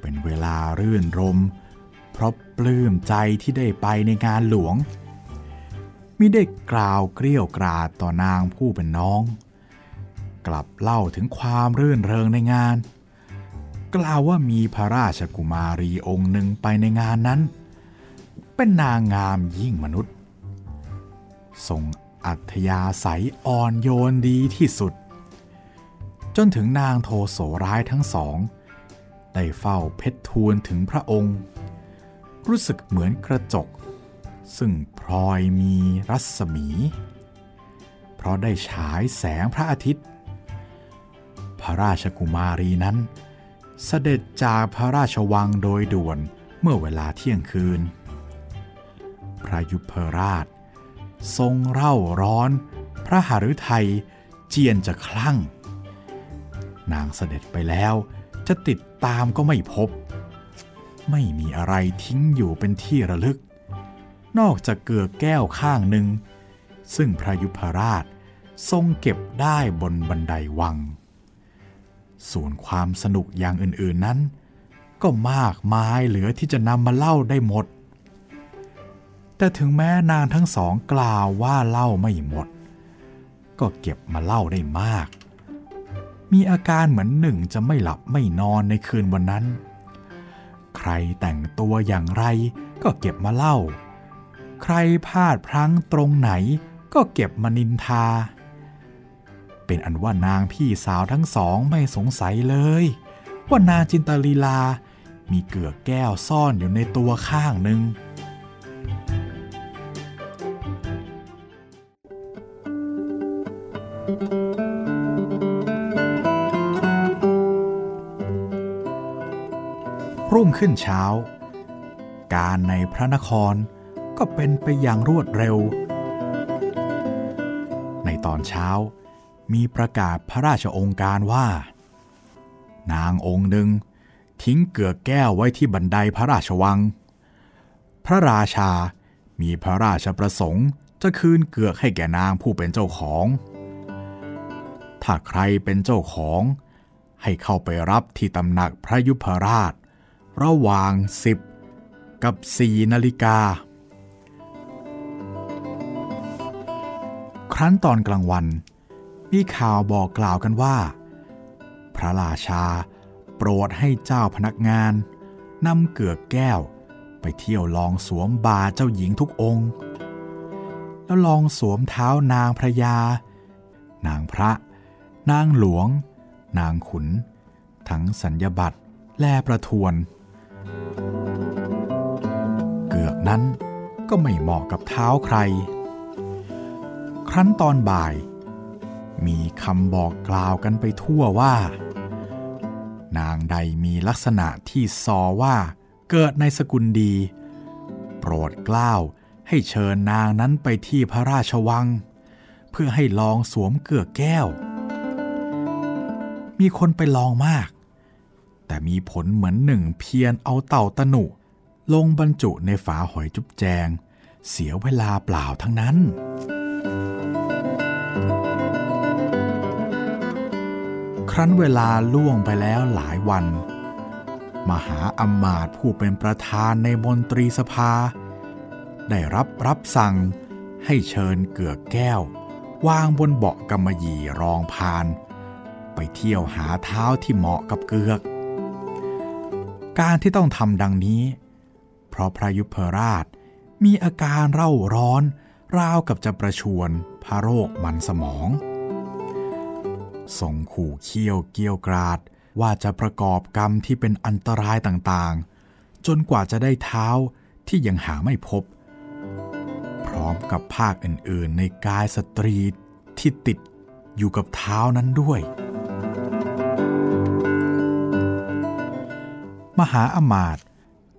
เป็นเวลารื่นรม เพราะปลื้มใจที่ได้ไปในงานหลวงมิได้กล่าวเกลี้ยวกราดต่อนางผู้เป็นน้อง กลับเล่าถึงความรื่นเริงในงาน กล่าวว่ามีพระราชกุมารีองค์หนึ่งไปในงานนั้น เป็นนางงามยิ่งมนุษย์ ทรงอัธยาศัยอ่อนโยนดีที่สุด จนถึงนางโทโสร้ายทั้งสอง ได้เฝ้าเพชรทูลถึงพระองค์ รู้สึกเหมือนกระจก ซึ่งพลอยมีรัศมี เพราะได้ฉายแสงพระอาทิตย์ พระราชกุมารีนั้น เสด็จจากพระราชวังโดยด่วนเมื่อเวลาเที่ยงคืน พระยุพราช ทรงเร่าร้อน พระหฤทัยเจียนจะคลั่ง นางเสด็จไปแล้วจะติดตามก็ไม่พบ ไม่มีอะไรทิ้งอยู่เป็นที่ระลึก นอกจากเกลือแก้วข้างหนึ่ง ซึ่งพระยุพราชทรงเก็บได้บนบันไดวัง ส่วนความสนุกอย่างอื่นๆนั้น ก็มากมายเหลือที่จะนำมาเล่าได้หมด แต่ถึงแม้นางทั้งสองกล่าวว่าเล่าไม่หมด ก็เก็บมาเล่าได้มาก มีอาการเหมือนหนึ่งจะไม่หลับไม่นอนในคืนวันนั้น ใครแต่งตัวอย่างไรก็เก็บมาเล่า ใครพลาดพลั้งตรงไหนก็เก็บมานินทา เป็นอันว่านางพี่สาวทั้งสองไม่สงสัยเลย ว่านางจินตลีลา มีเกือกแก้วซ่อนอยู่ในตัวข้างหนึ่งรุ่งขึ้นเช้า การในพระนครก็เป็นไปอย่างรวดเร็ว ในตอนเช้า มีประกาศพระราชองค์การว่า นางองค์หนึ่งทิ้งเกือกแก้วไว้ที่บันไดพระราชวัง พระราชามีพระราชประสงค์จะคืนเกือกให้แก่นางผู้เป็นเจ้าของ ถ้าใครเป็นเจ้าของ ให้เข้าไปรับที่ตำหนักพระยุพราช ระหว่างสิบกับสี่นาฬิกา ครั้นตอนกลางวัน มีข่าวบอกกล่าวกันว่า พระราชาโปรดให้เจ้าพนักงานนำเกือกแก้ว ไปเที่ยวลองสวมบาเจ้าหญิงทุกองค์ แล้วลองสวมเท้านางพระยา นางพระ นางหลวง นางขุน ทั้งสัญญบัตรและประทวน เกือกนั้นก็ไม่เหมาะกับเท้าใคร ครั้นตอนบ่าย มีคำบอกกล่าวกันไปทั่วว่า นางใดมีลักษณะที่ซอว่าเกิดในสกุลดี โปรดกล้าวให้เชิญนางนั้นไปที่พระราชวัง เพื่อให้ลองสวมเกือกแก้ว มีคนไปลองมาก แต่มีผลเหมือนหนึ่งเพียนเอาเต่าตะหนุลงบรรจุในฝาหอยจุ๊บแจง เสียเวลาเปล่าทั้งนั้น ครั้นเวลาล่วงไปแล้วหลายวัน มหาอำมาตย์ผู้เป็นประธานในมนตรีสภา ได้รับรับสั่งให้เชิญเกือกแก้ว วางบนเบาะกำมะหยี่รองพาน ไปเที่ยวหาเท้าที่เหมาะกับเกือก การที่ต้องทำดังนี้ เพราะพระยุพราชมีอาการเร่าร้อนราวกับจะประชวนพระโรคมันสมอง ส่งขู่เคี่ยวเกี้ยวกราด ว่าจะประกอบกรรมที่เป็นอันตรายต่างๆ จนกว่าจะได้เท้าที่ยังหาไม่พบ พร้อมกับภาคอื่นๆ ในกายสตรีที่ติดอยู่กับเท้านั้นด้วย มหาอมาตย์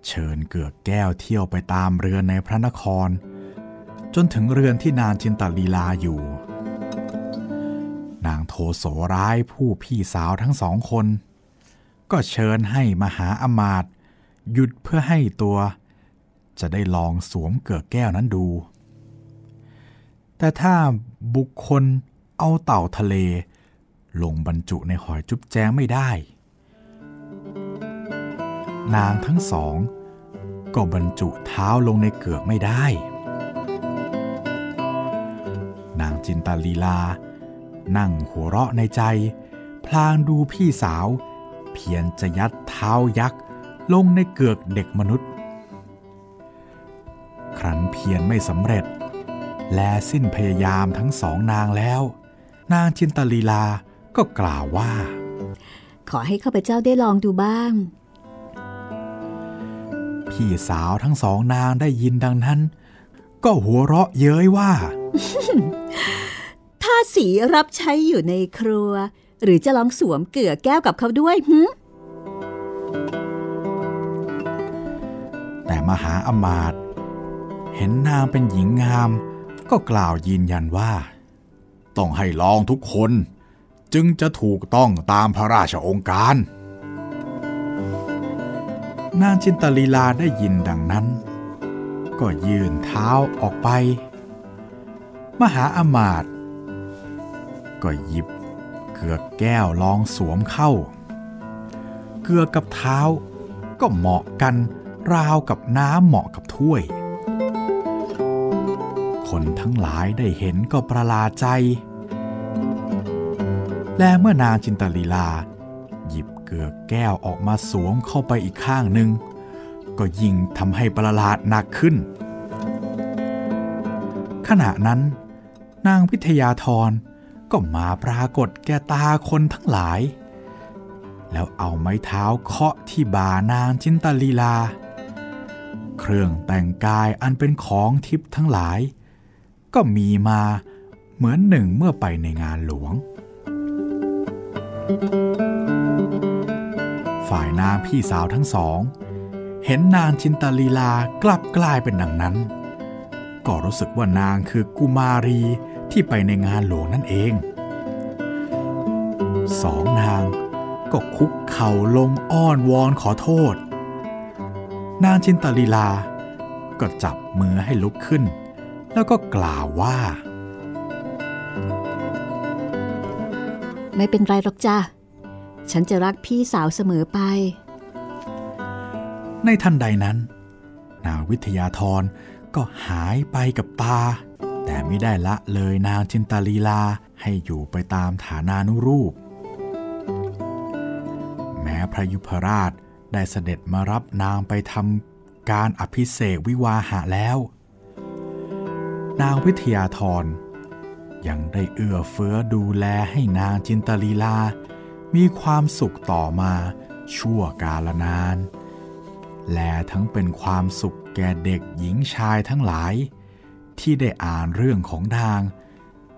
เชิญเกือกแก้วเที่ยวไปตามเรือนในพระนคร จนถึงเรือนที่นางจินตลีลาอยู่ นางโทโสร้ายผู้พี่สาวทั้งสองคน ก็เชิญให้มหาอมาตย์หยุดเพื่อให้ตัว จะได้ลองสวมเกือกแก้วนั้นดู แต่ถ้าบุคคลเอาเต่าทะเล ลงบรรจุในหอยจุ๊บแจงไม่ได้ นางทั้งสอง ก็บรรจุเท้าลงในเกือกไม่ได้ นางจินตาลีลา นั่งหัวเราะในใจ พลางดูพี่สาว เพียรจะยัดเท้ายักษ์ ลงในเกือกเด็กมนุษย์ ครั้นเพียรไม่สำเร็จ และสิ้นพยายามทั้งสองนางแล้ว นางจินตาลีลาก็กล่าวว่า
ขอให้ข้าพเจ้าได้ลองดูบ้าง
พี่สาวทั้งสองนางได้ยินดังนั้น ก็หัวเราะเย้ยว่า
ถ้า สีรับใช้อยู่ในครัว หรือจะลองสวมเกลือแก้วกับเขาด้วยหึ
แต่มหาอมาตย์เห็นนางเป็นหญิงงาม ก็กล่าวยืนยันว่า ต้องให้ลองทุกคน จึงจะถูกต้องตามพระราชองค์การ นางจินตลีลาได้ยินดังนั้น ก็ยืนเท้าออกไป มหาอมาตย์ ก็หยิบเกือกแก้วลองสวมเข้า เกือกกับเท้าก็เหมาะกันราวกับน้ำเหมาะกับถ้วย คนทั้งหลายได้เห็นก็ประหลาดใจ และเมื่อนางจินตลีลา หยิบเกือกแก้วออกมาสวมเข้าไปอีกข้างหนึ่ง ก็ยิ่งทำให้ประหลาดหนักขึ้น ขณะนั้น นางวิทยาธร ก็มาปรากฏแก่ตาคนทั้งหลาย แล้วเอาไม้เท้าเคาะที่บ่านางจินตลีลา เครื่องแต่งกายอันเป็นของทิพย์ทั้งหลาย ก็มีมาเหมือนหนึ่งเมื่อไปในงานหลวง ฝ่ายนางพี่สาวทั้งสอง เห็นนางจินตลีลากลับกลายเป็นดังนั้น ก็รู้สึกว่านางคือกุมารี ที่ไปในงานหลวงนั่นเอง สองนางก็คุกเข่าลงอ้อนวอนขอโทษ นางจินตลีลา ก็จับมือให้ลุกขึ้น แล้วก็กล่าวว่า
ไม่เป็นไรหรอกจ้าฉันจะรักพี่สาวเสมอไป
ในทันใดนั้น นางวิทยาธรก็หายไปกับตา แต่ไม่ได้ละเลยนางจินตาลีลาให้อยู่ไปตามฐานานุรูป แม้พระยุพราชได้เสด็จมารับนางไปทำการอภิเษกวิวาหะแล้ว นางวิทยาธรยังได้เอื้อเฟื้อดูแลให้นางจินตลีลา มีความสุขต่อมาชั่วกาลนาน และทั้งเป็นความสุขแก่เด็กหญิงชายทั้งหลาย ที่ได้อ่านเรื่องของนาง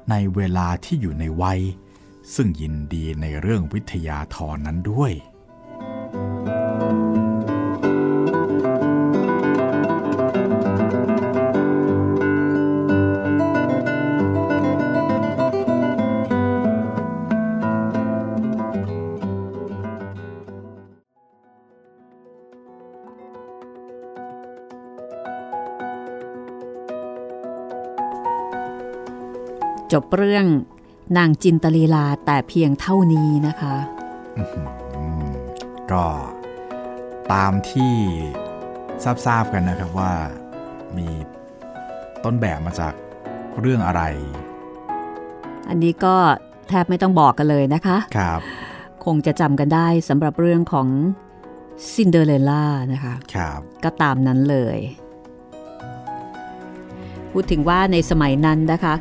ในเวลาที่อยู่ในวัย ซึ่งยินดีในเรื่องวิทยาธรนั้นด้วย
จบเรื่องนางจินตลีลาแต่เพียงเท่านี้นะคะ
ก็ตามที่ทราบๆกันนะครับว่ามีต้นแบบมาจากเรื่องอะไร
อันนี้ก็แทบไม่ต้องบอกกันเลยนะคะ
ครับ
คงจะจำกันได้สำหรับเรื่องของซินเดอเรลล่านะคะ
ครับ
ก็ตามนั้นเลย พูดถึงว่าในสมัยนั้นนะคะ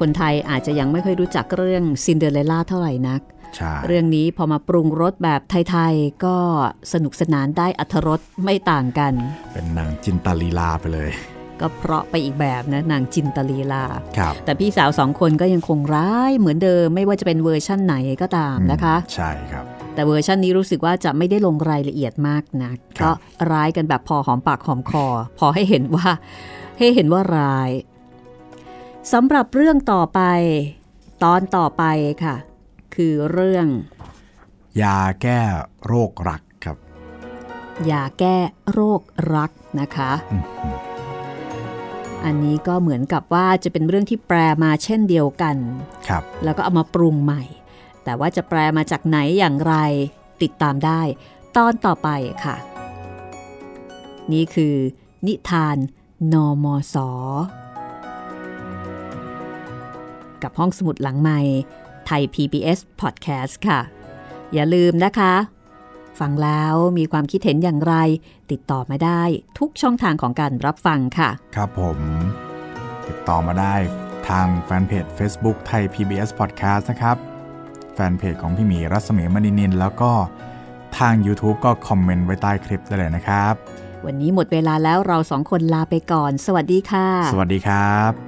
คนไทยอาจจะยังไม่ค่อยรู้จักเรื่องซินเดอเรลล่าเท่าไหร่นัก
ใช่
เรื่องนี้พอมาปรุงรสแบบไทยๆ ก็สนุกสนานได้อรรถรสไม่ต่างกัน
เป็นนางจินตลีลาไปเลย
ก็เพราะไปอีกแบบนะนางจินตลีลา
ครับ
แต่พี่สาวสองคนก็ยังคงร้ายเหมือนเดิมไม่ว่าจะเป็นเวอร์ชั่นไหนก็ตามนะคะ
ใช่ครับ
แต่เวอร์ชันนี้รู้สึกว่าจะไม่ได้ลงรายละเอียดมากนัก
ครั
ก็
บ
ร้ายกันแบบพอหอมปากหอมคอ พอให้เห็นว่า ให้เห็นว่าร้าย สำหรับเรื่องต่อไป ตอนต่อไปค่ะ คือเรื่อง
ยาแก้โรครักครับ
ยาแก้โรครักนะคะ
อื้อหือ
อันนี้ก็เหมือนกับว่าจะเป็นเรื่องที่แปลมาเช่นเดียวกัน
ครับ
แล้วก็เอามาปรุงใหม่ แต่ว่าจะแปลมาจากไหนอย่างไรติดตามได้ ตอนต่อไปค่ะ นี่คือ นิทานนอมอสอ กับห้องสมุดหลังใหม่ไทย PBS Podcast ค่ะ อย่าลืมนะคะ ฟังแล้วมีความคิดเห็นอย่างไร ติดต่อมาได้ทุกช่องทางของการรับฟังค่ะ
ครับผม ติดต่อมาได้ทางแฟนเพจ Facebook ไทย PBS Podcast นะครับ แฟนเพจของพี่หมีรัศมีมณีนิน แล้วก็ทาง YouTube ก็คอมเมนต์ไว้ใต้คลิปได้เลยนะครับ
วันนี้หมดเวลาแล้วเราสองคนลาไปก่อน สวัสดีค่ะ
สวัสดีครับ